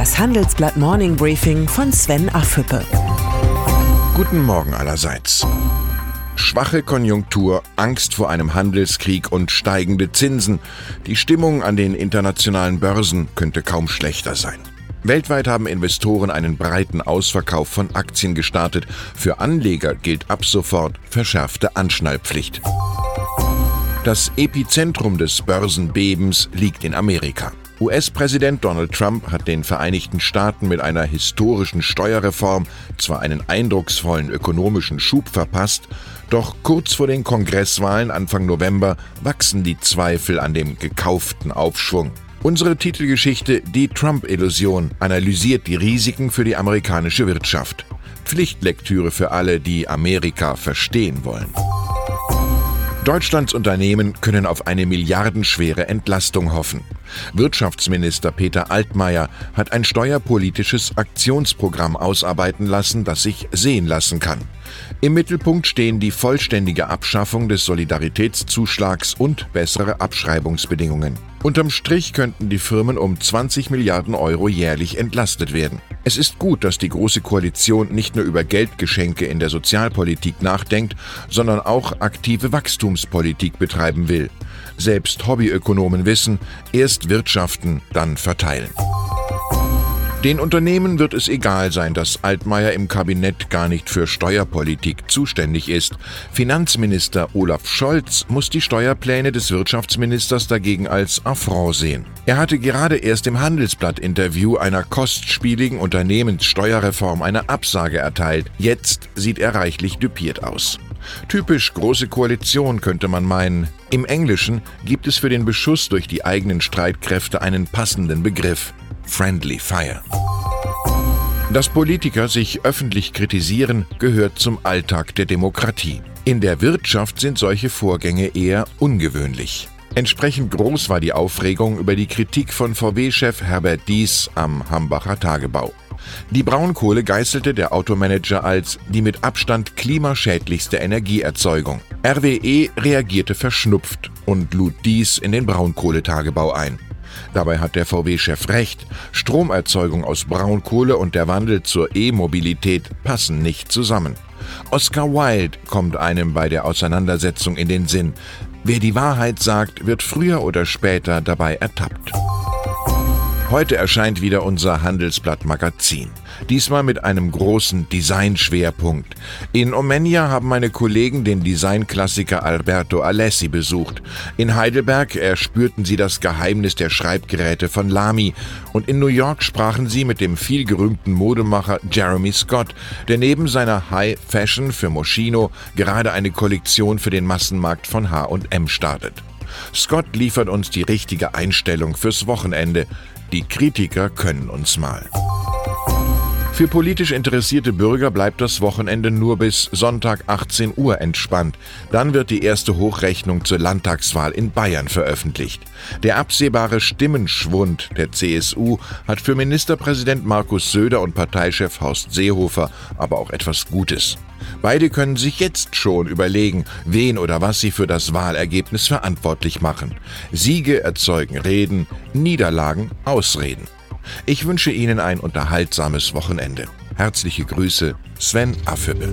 Das Handelsblatt Morning Briefing von Sven Affüppe. Guten Morgen allerseits. Schwache Konjunktur, Angst vor einem Handelskrieg und steigende Zinsen. Die Stimmung an den internationalen Börsen könnte kaum schlechter sein. Weltweit haben Investoren einen breiten Ausverkauf von Aktien gestartet. Für Anleger gilt ab sofort verschärfte Anschnallpflicht. Das Epizentrum des Börsenbebens liegt in Amerika. US-Präsident Donald Trump hat den Vereinigten Staaten mit einer historischen Steuerreform zwar einen eindrucksvollen ökonomischen Schub verpasst, doch kurz vor den Kongresswahlen Anfang November wachsen die Zweifel an dem gekauften Aufschwung. Unsere Titelgeschichte Die Trump-Illusion analysiert die Risiken für die amerikanische Wirtschaft. Pflichtlektüre für alle, die Amerika verstehen wollen. Deutschlands Unternehmen können auf eine milliardenschwere Entlastung hoffen. Wirtschaftsminister Peter Altmaier hat ein steuerpolitisches Aktionsprogramm ausarbeiten lassen, das sich sehen lassen kann. Im Mittelpunkt stehen die vollständige Abschaffung des Solidaritätszuschlags und bessere Abschreibungsbedingungen. Unterm Strich könnten die Firmen um 20 Milliarden Euro jährlich entlastet werden. Es ist gut, dass die Große Koalition nicht nur über Geldgeschenke in der Sozialpolitik nachdenkt, sondern auch aktive Wachstumspolitik betreiben will. Selbst Hobbyökonomen wissen, erst wirtschaften, dann verteilen. Den Unternehmen wird es egal sein, dass Altmaier im Kabinett gar nicht für Steuerpolitik zuständig ist. Finanzminister Olaf Scholz muss die Steuerpläne des Wirtschaftsministers dagegen als Affront sehen. Er hatte gerade erst im Handelsblatt-Interview einer kostspieligen Unternehmenssteuerreform eine Absage erteilt. Jetzt sieht er reichlich düpiert aus. Typisch große Koalition könnte man meinen. Im Englischen gibt es für den Beschuss durch die eigenen Streitkräfte einen passenden Begriff. Friendly Fire. Dass Politiker sich öffentlich kritisieren, gehört zum Alltag der Demokratie. In der Wirtschaft sind solche Vorgänge eher ungewöhnlich. Entsprechend groß war die Aufregung über die Kritik von VW-Chef Herbert Dies am Hambacher Tagebau. Die Braunkohle geißelte der Automanager als die mit Abstand klimaschädlichste Energieerzeugung. RWE reagierte verschnupft und lud dies in den Braunkohletagebau ein. Dabei hat der VW-Chef recht. Stromerzeugung aus Braunkohle und der Wandel zur E-Mobilität passen nicht zusammen. Oscar Wilde kommt einem bei der Auseinandersetzung in den Sinn. Wer die Wahrheit sagt, wird früher oder später dabei ertappt. Heute erscheint wieder unser Handelsblatt Magazin. Diesmal mit einem großen Designschwerpunkt. In Omenia haben meine Kollegen den Designklassiker Alberto Alessi besucht. In Heidelberg erspürten sie das Geheimnis der Schreibgeräte von Lamy. Und in New York sprachen sie mit dem vielgerühmten Modemacher Jeremy Scott, der neben seiner High Fashion für Moschino gerade eine Kollektion für den Massenmarkt von H&M startet. Scott liefert uns die richtige Einstellung fürs Wochenende. Die Kritiker können uns mal. Für politisch interessierte Bürger bleibt das Wochenende nur bis Sonntag 18 Uhr entspannt. Dann wird die erste Hochrechnung zur Landtagswahl in Bayern veröffentlicht. Der absehbare Stimmenschwund der CSU hat für Ministerpräsident Markus Söder und Parteichef Horst Seehofer aber auch etwas Gutes. Beide können sich jetzt schon überlegen, wen oder was sie für das Wahlergebnis verantwortlich machen. Siege erzeugen Reden, Niederlagen Ausreden. Ich wünsche Ihnen ein unterhaltsames Wochenende. Herzliche Grüße, Sven Affüppe.